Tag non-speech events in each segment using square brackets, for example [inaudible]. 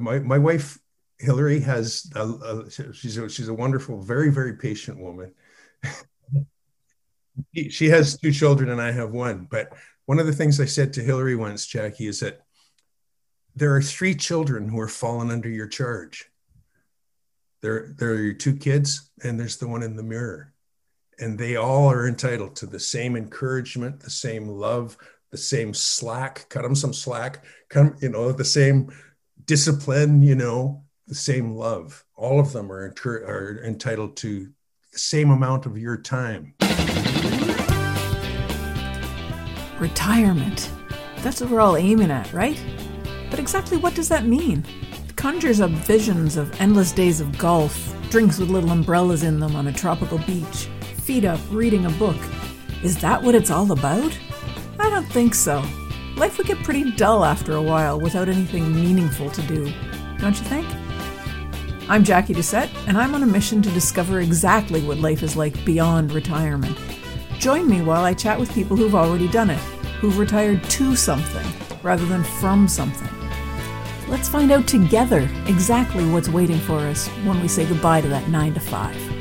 my my wife Hillary has a, a, she's a, she's a wonderful, very very patient woman. [laughs] she has two children and I have one. But one of the things I said to Hillary once, Jackie, is that there are three children who are fallen under your charge. There, there are your two kids, and there's the one in the mirror. And they all are entitled to the same encouragement, the same love, the same slack, cut them some slack, come, you know, the same discipline, you know, the same love. All of them are, are entitled to the same amount of your time. Retirement. That's what we're all aiming at, right? But exactly what does that mean? It conjures up visions of endless days of golf, drinks with little umbrellas in them on a tropical beach, feet up reading a book. Is that what it's all about? I don't think so. Life would get pretty dull after a while without anything meaningful to do, don't you think? I'm Jackie Doucette, and I'm on a mission to discover exactly what life is like beyond retirement. Join me while I chat with people who've already done it, who've retired to something rather than from something. Let's find out together exactly what's waiting for us when we say goodbye to that 9 to 5.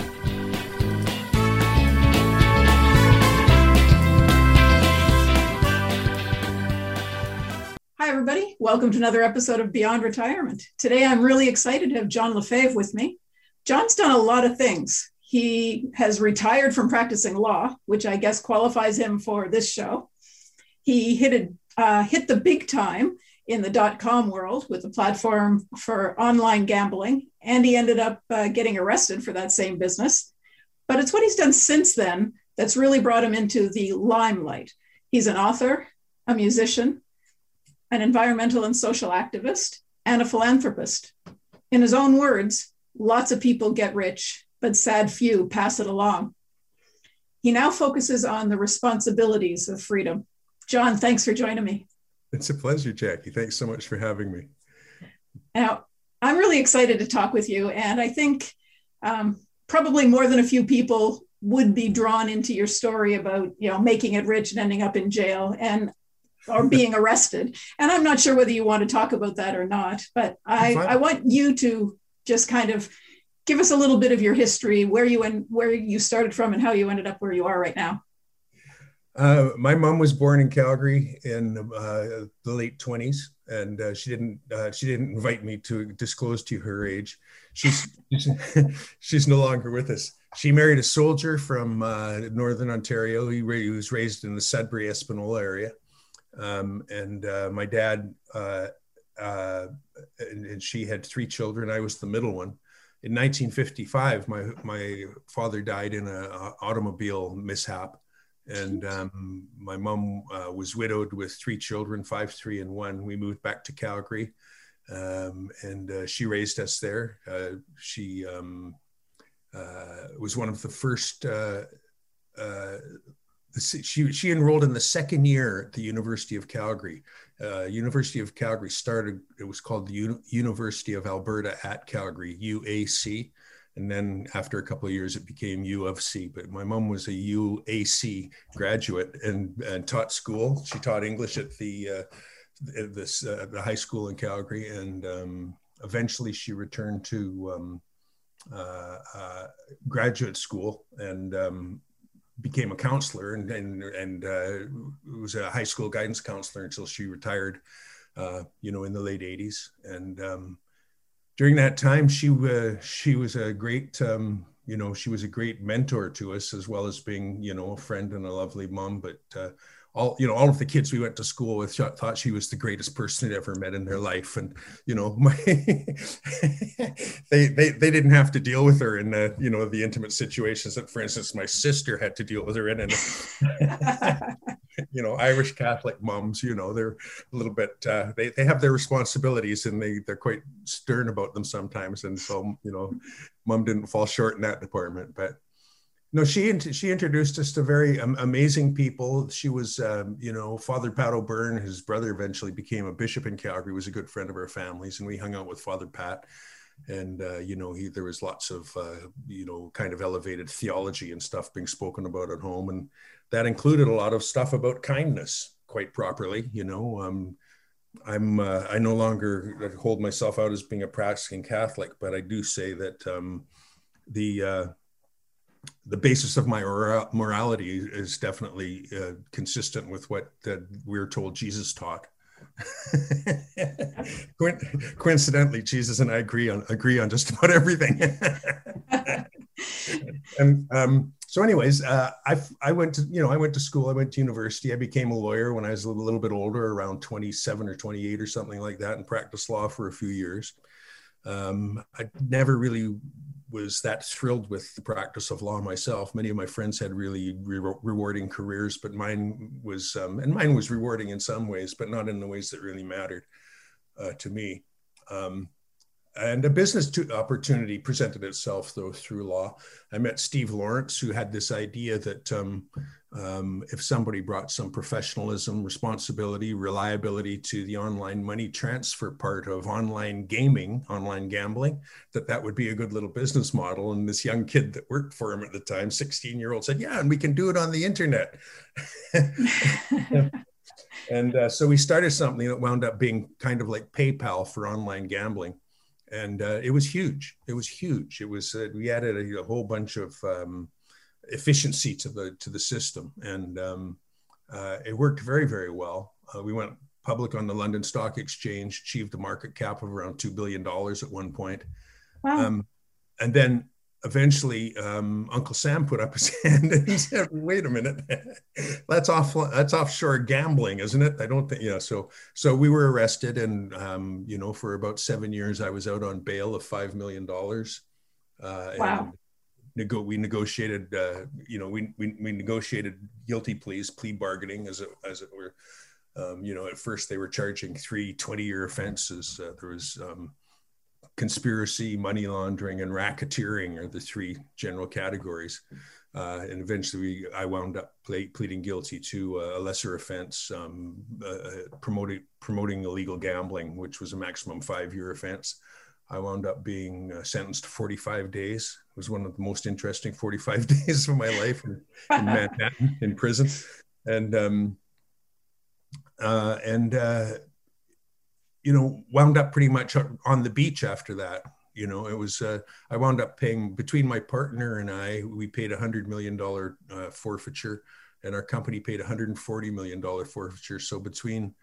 Welcome to another episode of Beyond Retirement. Today, I'm really excited to have John Lefebvre with me. John's done a lot of things. He has retired from practicing law, which I guess qualifies him for this show. He hit, a, uh, hit the big time in the dot com world with a platform for online gambling. And he ended up uh, getting arrested for that same business. But it's what he's done since then that's really brought him into the limelight. He's an author, a musician, an environmental and social activist, and a philanthropist. In his own words, lots of people get rich, but sad few pass it along. He now focuses on the responsibilities of freedom. John, thanks for joining me. It's a pleasure, Jackie. Thanks so much for having me. Now, I'm really excited to talk with you, and I think um, probably more than a few people would be drawn into your story about you know making it rich and ending up in jail and or being arrested. And I'm not sure whether you want to talk about that or not, but I, I want you to just kind of give us a little bit of your history, where you and where you started from, and how you ended up where you are right now. Uh, my mom was born in Calgary in uh, the late 20s, and uh, she didn't uh, she didn't invite me to disclose to you her age. She's [laughs] she's no longer with us. She married a soldier from uh, northern Ontario. He, he, was raised in the Sudbury Espanola area, um, and uh, my dad and, and she had three children. I was the middle one. In 1955, my my father died in an automobile mishap. And um, my mom uh, was widowed with three children five three and one. We moved back to calgary. Um, and uh, she raised us there. Uh, she um, uh, was one of the first uh, uh, she, she enrolled in the second year at the university of calgary university of calgary started it was called the university of alberta at calgary uac and then after a couple of years it became U of C. But my mom was a UAC graduate and, and taught school. She taught English at the uh, this uh, the high school in Calgary, and um, eventually she returned to um, uh, uh graduate school and um, became a counselor and and, and uh, was a high school guidance counselor until she retired. Uh, you know, in the late '80s, and um, during that time, she uh, she was a great um, you know she was a great mentor to us as well as being you know a friend and a lovely mom. But uh, all you know all of the kids we went to school with thought she was the greatest person they'd ever met in their life. And you know my [laughs] they, they they didn't have to deal with her in the you know the intimate situations that for instance my sister had to deal with her in. And [laughs] you know irish catholic moms you know they're a little bit uh, they, they have their responsibilities and they they're quite stern about them sometimes. And so you know mom didn't fall short in that department but no, she she introduced us to very amazing people. She was, um, you know, Father Pat O'Byrne. His brother eventually became a bishop in Calgary. Was a good friend of our families, and we hung out with Father Pat. And uh, you know, he there was lots of uh, you know kind of elevated theology and stuff being spoken about at home, and that included a lot of stuff about kindness, quite properly. You know, um, I'm uh, I no longer hold myself out as being a practicing Catholic, but I do say that um, the uh, the basis of my morality is definitely uh, consistent with what that we're told Jesus taught. [laughs] Coincidentally, Jesus and I agree on agree on just about everything. [laughs] and um, so, anyways, uh, I I went to you know I went to school. I went to university. I became a lawyer when I was a little, little bit older, around twenty seven or twenty eight or something like that, and practiced law for a few years. Um, I never really was that thrilled with the practice of law myself. Many of my friends had really re- rewarding careers, but mine was, um, and mine was rewarding in some ways, but not in the ways that really mattered uh, to me. Um, and a business opportunity presented itself though through law. I met Steve Lawrence, who had this idea that um, um, if somebody brought some professionalism, responsibility, reliability to the online money transfer part of online gaming, online gambling, that that would be a good little business model. And this young kid that worked for him at the time, 16 year old, said, "Yeah, and we can do it on the internet." [laughs] and uh, so we started something that wound up being kind of like PayPal for online gambling and uh, it was huge. It was huge. It was uh, we added a, a, whole bunch of um, efficiency to the to the system, and um, uh, it worked very very well. Uh, we went public on the London Stock Exchange, achieved a market cap of around two billion dollars at one point. Wow. Um, and then eventually um, Uncle Sam put up his [laughs] hand and he said, "Wait a minute, that's off that's offshore gambling, isn't it?" I don't think yeah. So so we were arrested, and um, you know, for about seven years, I was out on bail of five million dollars. Uh, wow. Nego- we negotiated, uh, you know, we, we, we negotiated guilty pleas, plea bargaining, as it as it were. Um, you know, at first they were charging three 20 year offenses. Uh, there was um, conspiracy, money laundering, and racketeering are the three general categories. Uh, and eventually, I wound up play, pleading guilty to a lesser offense, um, uh, promoting promoting illegal gambling, which was a maximum five-year offense. I wound up being uh, sentenced to 45 days. It was one of the most interesting 45 [laughs] days of my life in, in Manhattan in prison, and um, uh, and uh, you know, wound up pretty much on the beach after that. You know, it was, uh, I wound up paying between my partner and I, we paid a hundred million dollar uh, forfeiture and our company paid a hundred and forty million dollar forfeiture. So between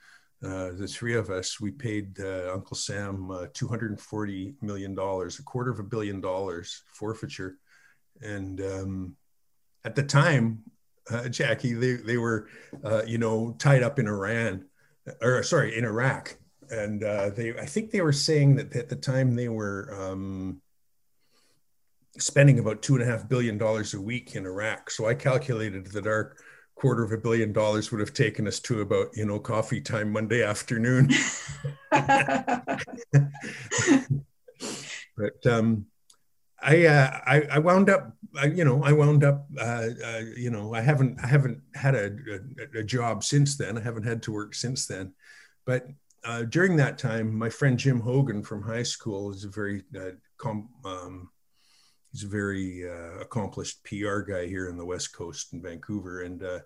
uh, the three of us, we paid uh, Uncle Sam uh, $240 million, a quarter of a billion dollars forfeiture. And um, at the time, uh, Jackie, they, they were, you know, tied up in Iran, or sorry, in Iraq and uh, they I think they were saying that at the time they were um, spending about two and a half billion dollars a week in Iraq. So I calculated that our quarter of a billion dollars would have taken us to about you know coffee time Monday afternoon. [laughs] but um, I, uh, I, I wound up I, you know I wound up uh, uh, you know I haven't I haven't had a, a, a job since then. I haven't had to work since then, but uh, during that time, my friend Jim Hogan from high school is a very uh, com- um, he's a very uh, accomplished PR guy here in the West Coast in Vancouver, and uh,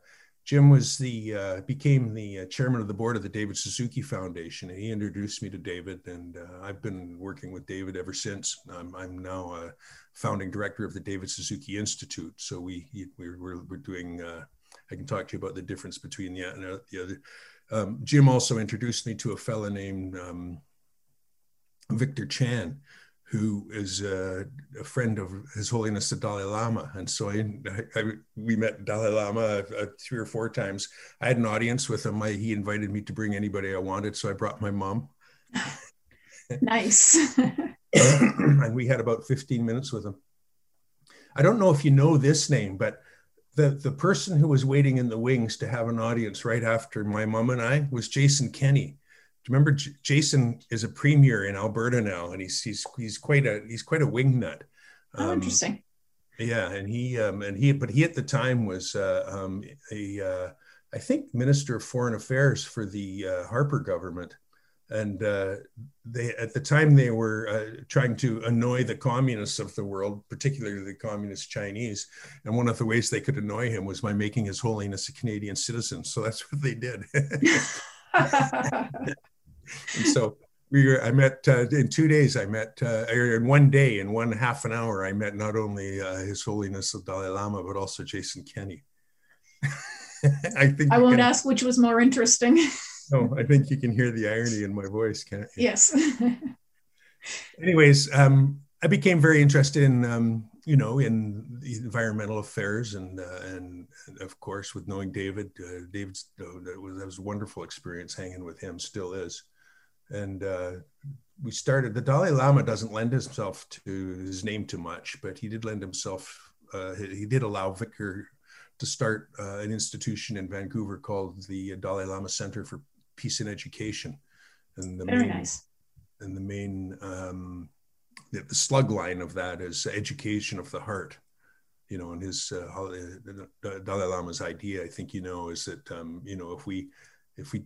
Jim was the uh, became the uh, chairman of the board of the David Suzuki Foundation, and he introduced me to David, and I've been working with David ever since. I'm, I'm now a founding director of the David Suzuki Institute, so we we're, we're, we're doing. I can talk to you about the difference between the, and the other. Um, Jim also introduced me to a fellow named um, Victor Chan, who is uh, a friend of His Holiness the Dalai Lama. And so I, I, we met Dalai Lama uh, three or four times. I had an audience with him. I, he invited me to bring anybody I wanted, so I brought my mom. [laughs] nice. [laughs] and we had about 15 minutes with him. I don't know if you know this name, but the the person who was waiting in the wings to have an audience right after my mom and I was Jason Kenney. Do you remember J- Jason is a premier in Alberta now, and he's he's he's quite a he's quite a wingnut. Oh, um, interesting. Yeah, and he um, and he but he at the time was uh, um, a uh, I think minister of foreign affairs for the uh, Harper government, and uh, they at the time they were uh, trying to annoy the communists of the world, particularly the communist Chinese. And one of the ways they could annoy him was by making His Holiness a Canadian citizen. So that's what they did. [laughs] [laughs] [laughs] and so we were, I met uh, in two days. I met uh, in one day, in one half an hour, I met not only uh, His Holiness the Dalai Lama, but also Jason Kenney. [laughs] I think I won't can, ask which was more interesting. no, [laughs] I think you can hear the irony in my voice, can't you? Yes. [laughs] Anyways, um, I became very interested in um, you know in environmental affairs and uh, and, and, of course with knowing David, uh, David's uh, that was that was a wonderful experience hanging with him, still is, and uh, we started. The Dalai Lama doesn't lend himself to his name too much, but he did lend himself. Uh, he, did allow Victor to start uh, an institution in Vancouver called the Dalai Lama Center for Peace and Education, and the very main, nice. And the main um, the, the slug line of that is education of the heart you know, and his uh, Dalai Lama's idea, I think you know, is that um, you know if we if we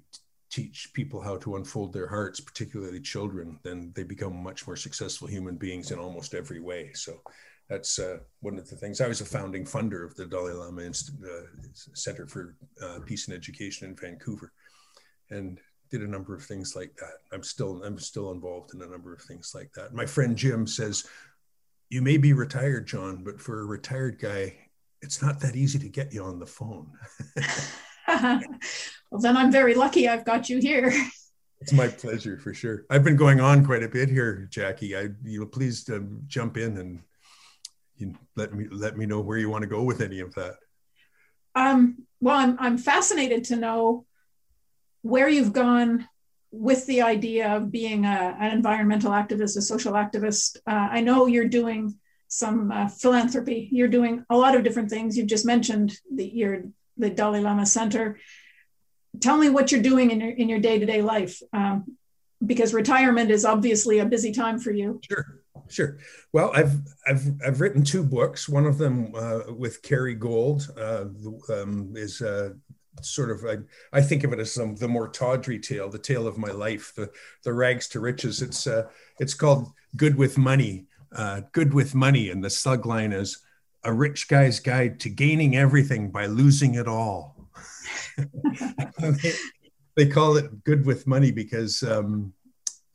teach people how to unfold their hearts, particularly children, then they become much more successful human beings in almost every way. So that's uh, one of the things. I was a founding funder of the Dalai Lama Inst- uh, Center for uh, Peace and Education in Vancouver, and did a number of things like that. I'm still I'm still involved in a number of things like that. My friend Jim says, "You may be retired, John, but for a retired guy, it's not that easy to get you on the phone." [laughs] [laughs] well, then I'm very lucky I've got you here. It's my pleasure for sure. I've been going on quite a bit here, Jackie. I you know please um, jump in and you let me let me know where you want to go with any of that. Um, well, I'm I'm fascinated to know where you've gone with the idea of being a, an environmental activist, a social activist. Uh, I know you're doing some uh, philanthropy. You're doing a lot of different things. You've just mentioned the, your, the Dalai Lama Center. Tell me what you're doing in your in your day to day life, um, because retirement is obviously a busy time for you. Sure, sure. Well, I've I've I've written two books. One of them uh, with Kerry Gold uh, um, is uh, sort of I, I think of it as some the more tawdry tale, the tale of my life, the the rags to riches. It's uh, it's called Good with Money, uh, Good with Money, and the slug line is a rich guy's guide to gaining everything by losing it all. [laughs] they call it Good with Money because um,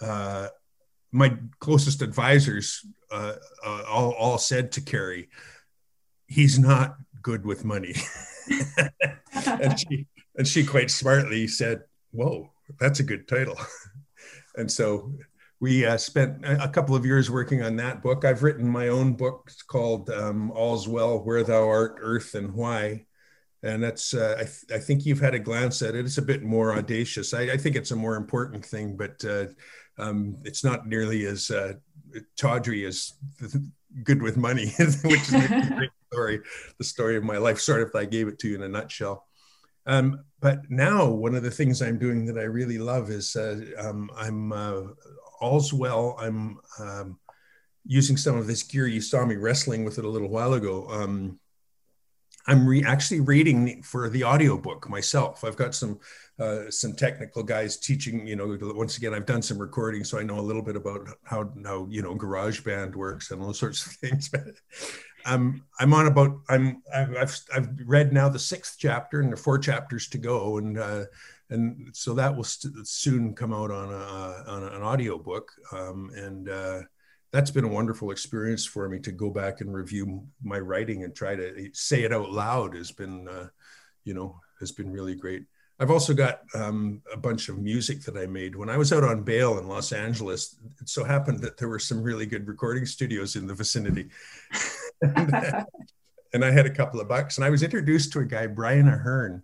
uh, my closest advisors uh, uh, all, all said to Kerry, he's not good with money. [laughs] and she and she quite smartly said, "Whoa, that's a good title." [laughs] and so we uh, spent a couple of years working on that book. I've written my own book called um, "All's Well: Where Thou Art, Earth, and Why." And that's, uh, I, th- I, think you've had a glance at it. It's a bit more audacious. I, I think it's a more important thing, but uh, um, it's not nearly as uh, tawdry as good with money, [laughs] which is great story, the story of my life. Sort of, I gave it to you in a nutshell. Um, but now, one of the things I'm doing that I really love is uh, um, I'm uh, all's well. I'm um, using some of this gear. You saw me wrestling with it a little while ago. Um, I'm re- actually reading for the audiobook myself. I've got some uh, some technical guys teaching. You know, once again, I've done some recording, so I know a little bit about how how you know GarageBand works and those sorts of [laughs] things. But I'm I'm on about I'm I've I've read now the sixth chapter and there are four chapters to go, and uh, and so that will st- soon come out on a on an audio book, um, and uh, that's been a wonderful experience for me to go back and review my writing and try to say it out loud has been uh, you know has been really great I've also got um, a bunch of music that I made when I was out on bail in Los Angeles. It so happened that there were some really good recording studios in the vicinity. [laughs] and, [laughs] and, I had a couple of bucks, and I was introduced to a guy, Brian Ahern.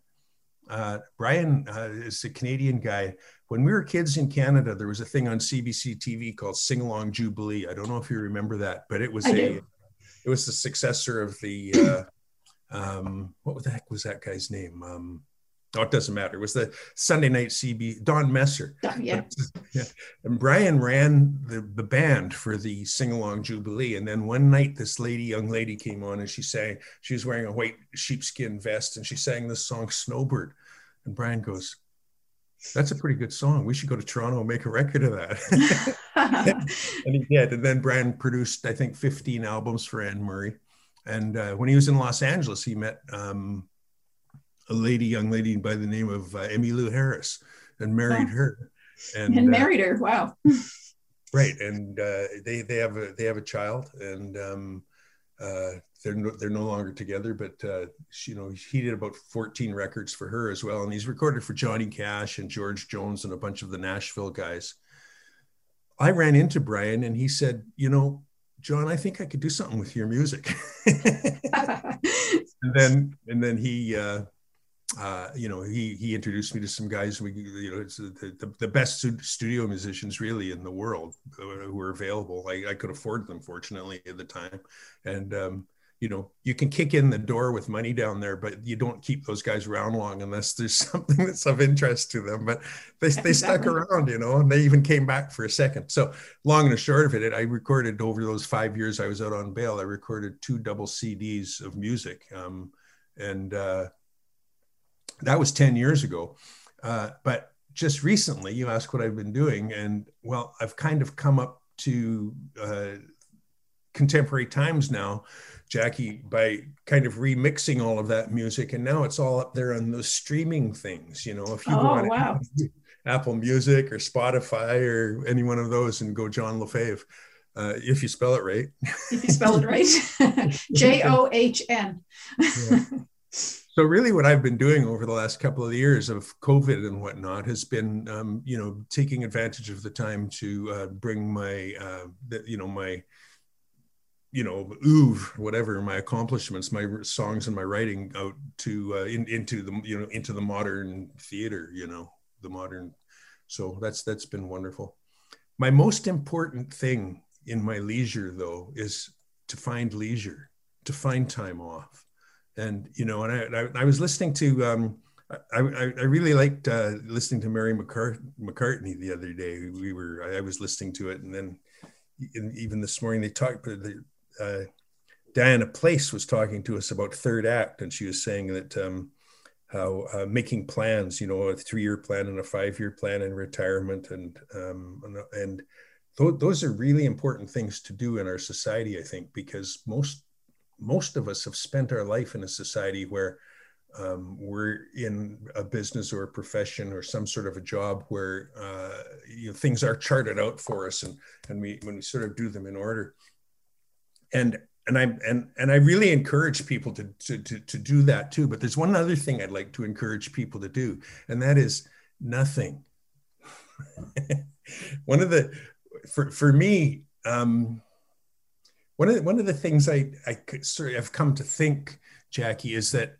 Uh, Brian uh, is a Canadian guy. When we were kids in Canada, there was a thing on CBC TV called Sing Along Jubilee. I don't know if you remember that, but it was I a do. it was the successor of the uh, um, what the heck was that guy's name? Um, Oh, it doesn't matter. It was the Sunday night CB, Don Messer. yeah. yeah. And Brian ran the, the band for the sing along Jubilee. And then one night, this lady, young lady, came on and she sang, she was wearing a white sheepskin vest and she sang this song, Snowbird. And Brian goes, That's a pretty good song. We should go to Toronto and make a record of that. [laughs] [laughs] and he did. And then Brian produced, I think, 15 albums for Anne Murray. And uh, when he was in Los Angeles, he met um, a lady, young lady by the name of uh, Emmylou Harris, and married her. and, and uh, married uh, her. Wow. [laughs] right, and uh, they they have a they have a child, and um, uh, they're no, they're no longer together. But uh, she, you know, he did about 14 records for her as well, and he's recorded for Johnny Cash and George Jones and a bunch of the Nashville guys. I ran into Brian, and he said, you know, John, I think I could do something with your music. [laughs] [laughs] and then and then he uh, uh, you know, he he introduced me to some guys. We, you know, it's the, the, the best studio musicians really in the world who were available. I, I could afford them, fortunately, at the time. And um, you know, you can kick in the door with money down there, but you don't keep those guys around long unless there's [laughs] something that's of interest to them. But they, they stuck around, you know, and they even came back for a second. So long and short of it, I recorded over those five years I was out on bail. I recorded two double CDs of music, um, and uh, that was 10 years ago. Uh, but just recently, you asked what I've been doing, and well, I've kind of come up to uh, contemporary times now, Jackie, by kind of remixing all of that music, and now it's all up there on those streaming things. You know, if you oh, go on wow. Apple Music or Spotify or any one of those, and go John Lefebvre. Uh, if you spell it right. if you spell it right, [laughs] [laughs] J O H N. So really, what I've been doing over the last couple of years of COVID and whatnot has been, um, you know, taking advantage of the time to uh, bring my, uh, the, you know, my, you know, oeuvre, whatever, my accomplishments, my songs and my writing out to uh, in, into the, you know, into the modern theater, you know, the modern. So that's that's been wonderful. My most important thing in my leisure, though, is to find leisure, to find time off and you know, and I, I, I was listening to, um, I, I, really liked uh, listening to Mary McCartney the other day. We were, I was listening to it, and then even this morning they talked. The, uh, Diana Place was talking to us about third act, and she was saying that um, how uh, making plans, you know, a three-year plan and a five-year plan in retirement, and um, and th- those are really important things to do in our society, I think, because most most of us have spent our life in a society where um, we're in a business or a profession or some sort of a job where uh, you know, things are charted out for us and, and we when we sort of do them in order and and I and and I really encourage people to, to to to do that too. But there's one other thing I'd like to encourage people to do, and that is nothing. [laughs] one of the for for me, um, one of the, one of the things I I sort of come to think, Jackie, is that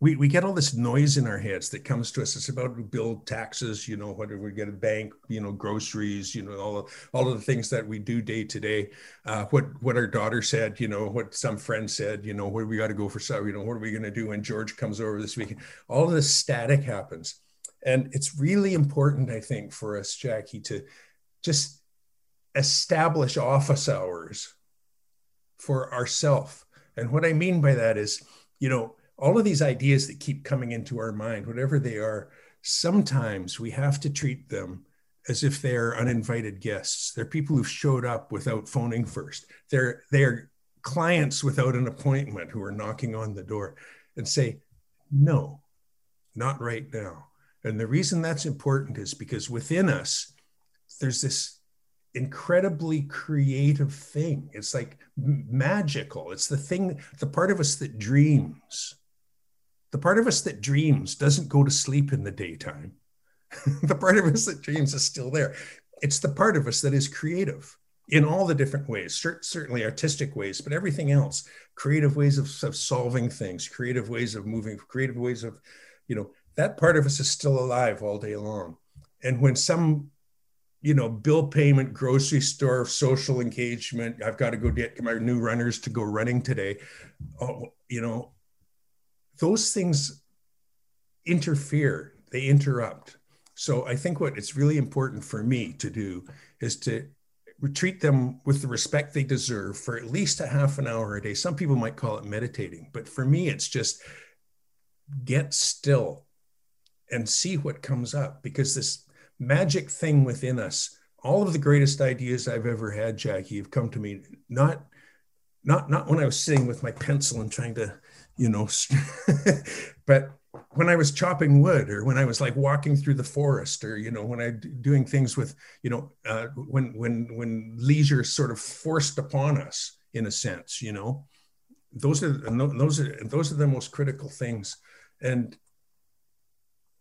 we, we get all this noise in our heads that comes to us. It's about build taxes, you know, whether we get a bank, you know, groceries, you know, all of, all of the things that we do day to day. Uh, what what our daughter said, you know, what some friend said, you know, where we got to go for so, you know, what are we going to do when George comes over this weekend? All of this static happens, and it's really important, I think, for us, Jackie, to just establish office hours for ourself. And what I mean by that is, you know, all of these ideas that keep coming into our mind, whatever they are, sometimes we have to treat them as if they're uninvited guests. They're people who've showed up without phoning first. They're they're clients without an appointment who are knocking on the door and say, no, not right now. And the reason that's important is because within us, there's this incredibly creative thing. It's like magical. It's the thing, the part of us that dreams. The part of us that dreams doesn't go to sleep in the daytime. [laughs] the part of us that dreams is still there. It's the part of us that is creative in all the different ways, certainly artistic ways, but everything else, creative ways of, of solving things, creative ways of moving, creative ways of, you know, that part of us is still alive all day long. And when some you know, bill payment, grocery store, social engagement. I've got to go get my new runners to go running today. Oh, you know, those things interfere, they interrupt. So I think what it's really important for me to do is to treat them with the respect they deserve for at least a half an hour a day. Some people might call it meditating, but for me, it's just get still and see what comes up because this magic thing within us. All of the greatest ideas I've ever had, Jackie, have come to me not not not when I was sitting with my pencil and trying to, you know, [laughs] but when I was chopping wood or when I was like walking through the forest or, you know, when I doing things with, you know, uh, when, when, when leisure sort of forced upon us in a sense, you know, those are, those are, those are the most critical things. And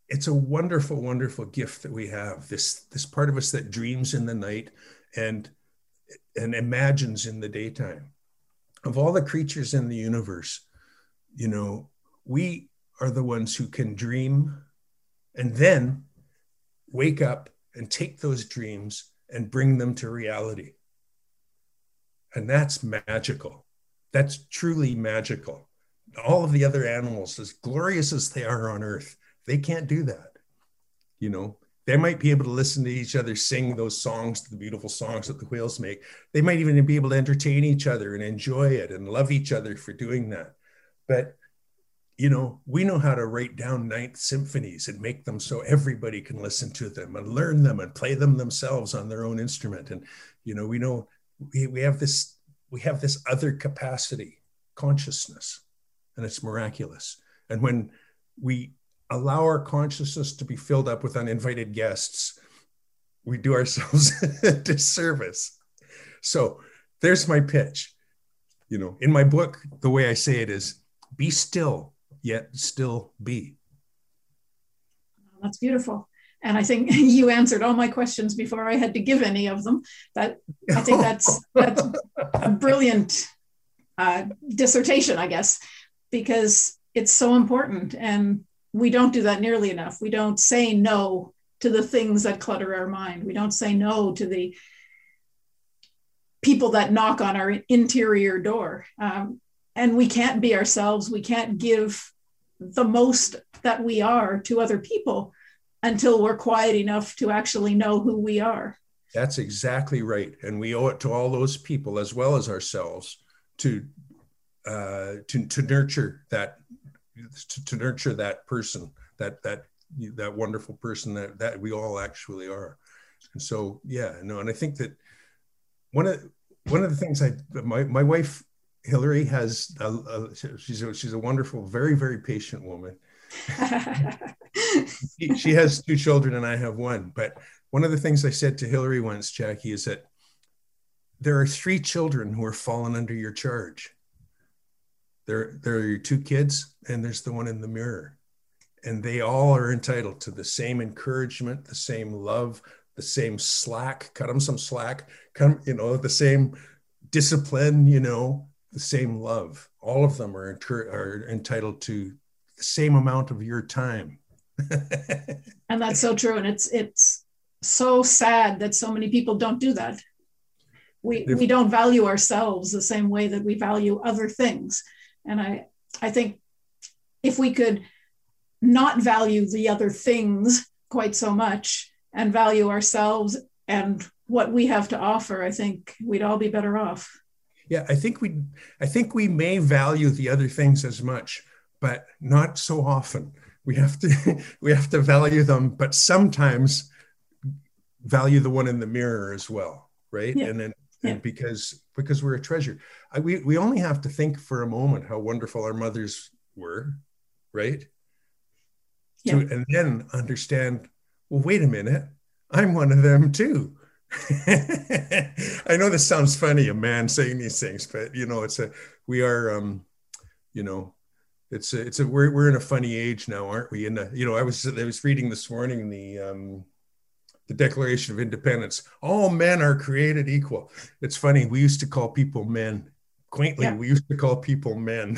it's a wonderful, wonderful gift that we have this, this part of us that dreams in the night and, and imagines in the daytime of all the creatures in the universe, you know, we are the ones who can dream and then wake up and take those dreams and bring them to reality. And that's magical. That's truly magical. All of the other animals, as glorious as they are on earth, they can't do that. You know, they might be able to listen to each other sing those songs, the beautiful songs that the whales make. They might even be able to entertain each other and enjoy it and love each other for doing that. But you know, we know how to write down ninth symphonies and make them so everybody can listen to them and learn them and play them themselves on their own instrument. And, you know, we know we, we have this, we have this other capacity, consciousness, and it's miraculous. And when we allow our consciousness to be filled up with uninvited guests, we do ourselves [laughs] a disservice. So there's my pitch. You know, in my book, the way I say it is be still yet still be. That's beautiful. And I think [laughs] you answered all my questions before I had to give any of them. That I think that's [laughs] that's a brilliant uh, dissertation, I guess, because it's so important, and we don't do that nearly enough. We don't say no to the things that clutter our mind. We don't say no to the people that knock on our interior door. Um, and we can't be ourselves we can't give the most that we are to other people until we're quiet enough to actually know who we are that's exactly right and we owe it to all those people as well as ourselves to uh, to, to nurture that to, to nurture that person that that that wonderful person that that we all actually are and so yeah no and i think that one of one of the things i my, my wife Hillary has a, a, she's a, she's a wonderful, very very patient woman. [laughs] she, she has two children and I have one. But one of the things I said to Hillary once, Jackie, is that there are three children who are fallen under your charge. There, there are your two kids, and there's the one in the mirror. And they all are entitled to the same encouragement, the same love, the same slack. Cut them some slack. Come, you know, the same discipline. You know, the same love. All of them are, are entitled to the same amount of your time. [laughs] and that's so true. And it's it's so sad that so many people don't do that. We we don't value ourselves the same way that we value other things. And I I think if we could not value the other things quite so much and value ourselves and what we have to offer, I think we'd all be better off. Yeah i think we i think we may value the other things as much but not so often. We have to [laughs] we have to value them but sometimes value the one in the mirror as well right? Yeah. and then yeah. and because because we're a treasure I, we, we only have to think for a moment how wonderful our mothers were right yeah. to, and then understand well wait a minute i'm one of them too [laughs] I know this sounds funny, a man saying these things, but you know, it's a we are um, you know, it's a, it's a we're we're in a funny age now, aren't we? And you know, I was I was reading this morning the um the Declaration of Independence. All men are created equal. It's funny, we used to call people men. Quaintly, yeah. we used to call people men.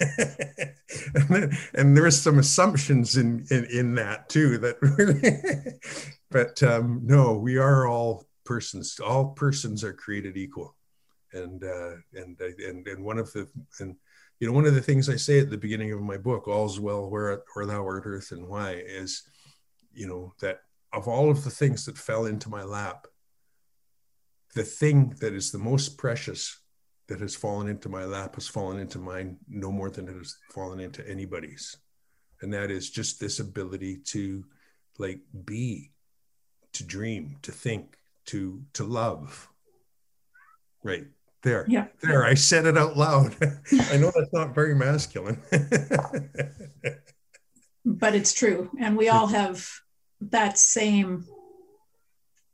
and, [laughs] then, and there some assumptions in, in in that too that [laughs] but um, no we are all persons all persons are created equal and uh, and and and one of the and you know one of the things i say at the beginning of my book all's well where where thou art earth and why is you know that of all of the things that fell into my lap the thing that is the most precious that has fallen into my lap has fallen into mine no more than it has fallen into anybody's. And that is just this ability to like be to dream to think to to love. Right there. Yeah. There i said it out loud. [laughs] I know that's not very masculine. [laughs] But it's true. And we all have that same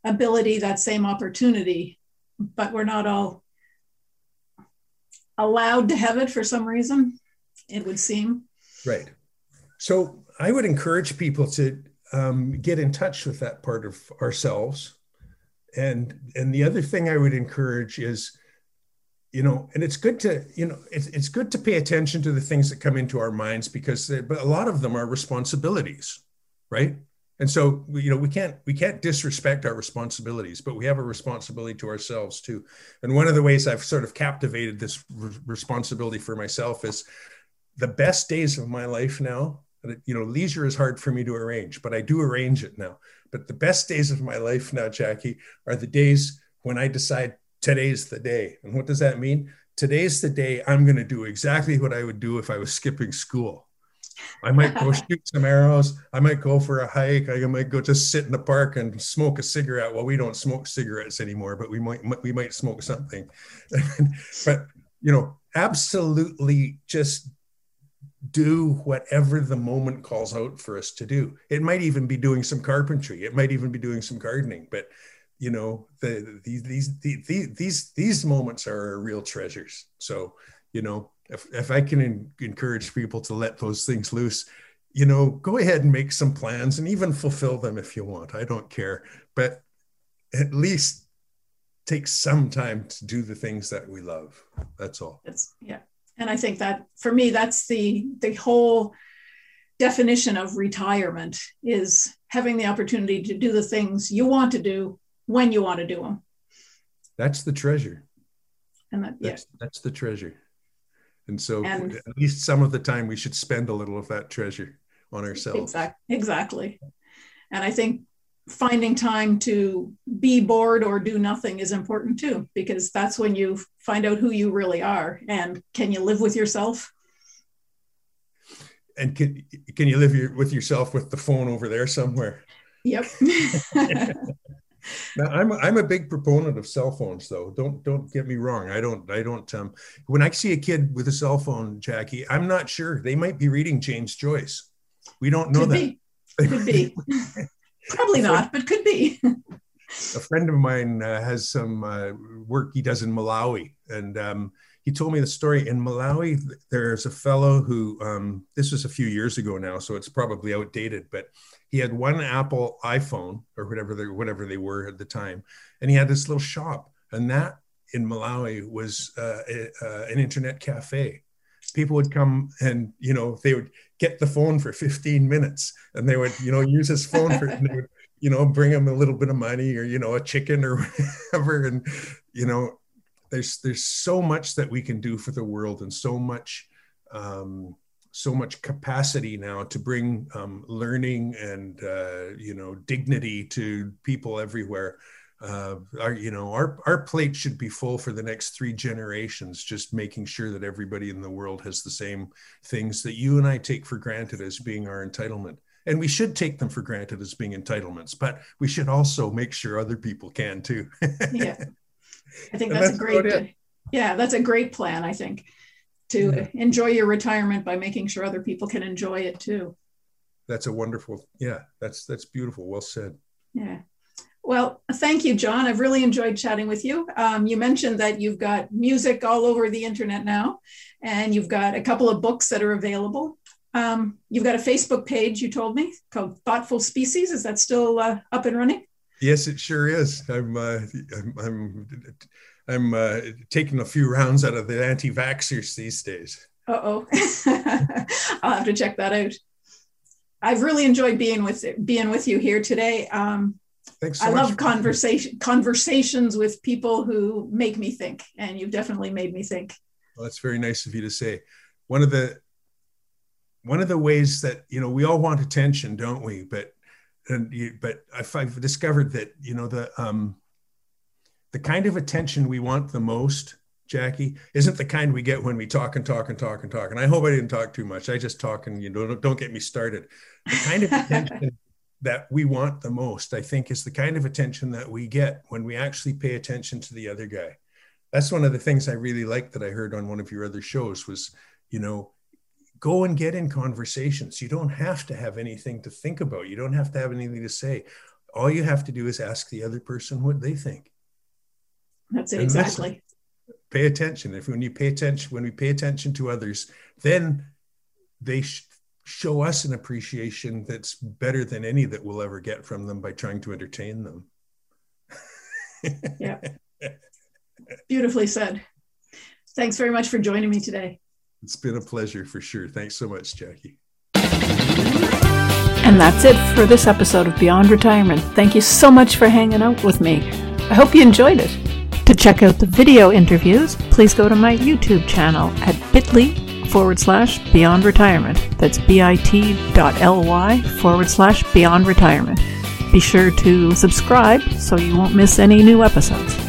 ability, that same opportunity, but we're not all allowed to have it for some reason, it would seem. Right. So I would encourage people to um, get in touch with that part of ourselves. And and the other thing I would encourage is, you know, and it's good to, you know, it's, it's good to pay attention to the things that come into our minds because they, but a lot of them are responsibilities, right? And so, you know, we can't we can't disrespect our responsibilities, but we have a responsibility to ourselves too. And one of the ways I've sort of captivated this re- responsibility for myself is the best days of my life now. You know, leisure is hard for me to arrange, but I do arrange it now. But the best days of my life now, Jackie, are the days when I decide today's the day. And what does that mean? Today's the day I'm going to do exactly what I would do if I was skipping school. I might go shoot some arrows. I might go for a hike. I might go just sit in the park and smoke a cigarette. Well, we don't smoke cigarettes anymore, but we might we might smoke something. [laughs] but you know, absolutely just do whatever the moment calls out for us to do. It might even be doing some carpentry. It might even be doing some gardening. But you know, the these these these these these moments are real treasures. So you know, if, if I can in, encourage people to let those things loose, you know, go ahead and make some plans and even fulfill them if you want. I don't care. But at least take some time to do the things that we love. That's all. That's yeah. And I think that for me, that's the the whole definition of retirement is having the opportunity to do the things you want to do when you want to do them. That's the treasure. And that, that's, yeah. that's the treasure. And so and, at least some of the time we should spend a little of that treasure on ourselves. Exactly. Exactly. And I think finding time to be bored or do nothing is important too, because that's when you find out who you really are and can you live with yourself? And can, can you live your, with yourself with the phone over there somewhere? Yep. [laughs] [laughs] Now, I'm I'm a big proponent of cell phones, though. Don't don't get me wrong. I don't I don't. Um, when I see a kid with a cell phone, Jackie, I'm not sure they might be reading James Joyce. We don't know could that. Be. Could be. [laughs] Probably not, but could be. a friend of mine uh, has some uh, work he does in Malawi, and um, he told me the story in Malawi. There's a fellow who um, this was a few years ago now, so it's probably outdated, but he had one Apple iPhone or whatever they whatever they were at the time, and he had this little shop, and that in Malawi was uh, a, uh, an internet cafe. People would come and you know they would get the phone for 15 minutes, and they would you know use his phone for they would, [laughs] you know bring him a little bit of money or you know a chicken or [laughs] whatever, and you know there's there's so much that we can do for the world and so much. Um, so much capacity now to bring um, learning and uh, you know dignity to people everywhere. Uh, our you know our our plate should be full for the next three generations. Just making sure that everybody in the world has the same things that you and I take for granted as being our entitlement. And we should take them for granted as being entitlements, but we should also make sure other people can too. [laughs] yeah, I think that's, that's, a great. Yeah, that's a great plan. I think to yeah. enjoy your retirement by making sure other people can enjoy it too. That's a wonderful, yeah, that's that's beautiful. Well said. Yeah. Well, thank you, John. I've really enjoyed chatting with you. Um, you mentioned that you've got music all over the internet now, and you've got a couple of books that are available. Um, you've got a Facebook page, you told me, called Thoughtful Species. Is that still uh, up and running? Yes, it sure is. I'm, uh, I'm, I'm I'm uh, taking a few rounds out of the anti-vaxxers these days. Uh oh, [laughs] I'll have to check that out. I've really enjoyed being with being with you here today. Um, Thanks. So I love conversation conversations with people who make me think, and you've definitely made me think. Well, that's very nice of you to say. One of the one of the ways that you know we all want attention, don't we? But and you, but I've, I've discovered that you know the um, the kind of attention we want the most, Jackie, isn't the kind we get when we talk and talk and talk and talk. And I hope I didn't talk too much. I just talk and you know don't, don't get me started. The kind of attention [laughs] that we want the most, I think, is the kind of attention that we get when we actually pay attention to the other guy. That's one of the things I really liked that I heard on one of your other shows was, you know, go and get in conversations. You don't have to have anything to think about. You don't have to have anything to say. All you have to do is ask the other person what they think. That's it, exactly. Listen. Pay attention. If when you pay attention, when we pay attention to others, then they sh- show us an appreciation that's better than any that we'll ever get from them by trying to entertain them. yeah. [laughs] Beautifully said. Thanks very much for joining me today. It's been a pleasure for sure. Thanks so much, Jackie. And that's it for this episode of Beyond Retirement. Thank you so much for hanging out with me. I hope you enjoyed it. To check out the video interviews, please go to my YouTube channel at bit.ly forward slash beyond retirement. That's bit.ly forward slash beyond retirement. Be sure to subscribe so you won't miss any new episodes.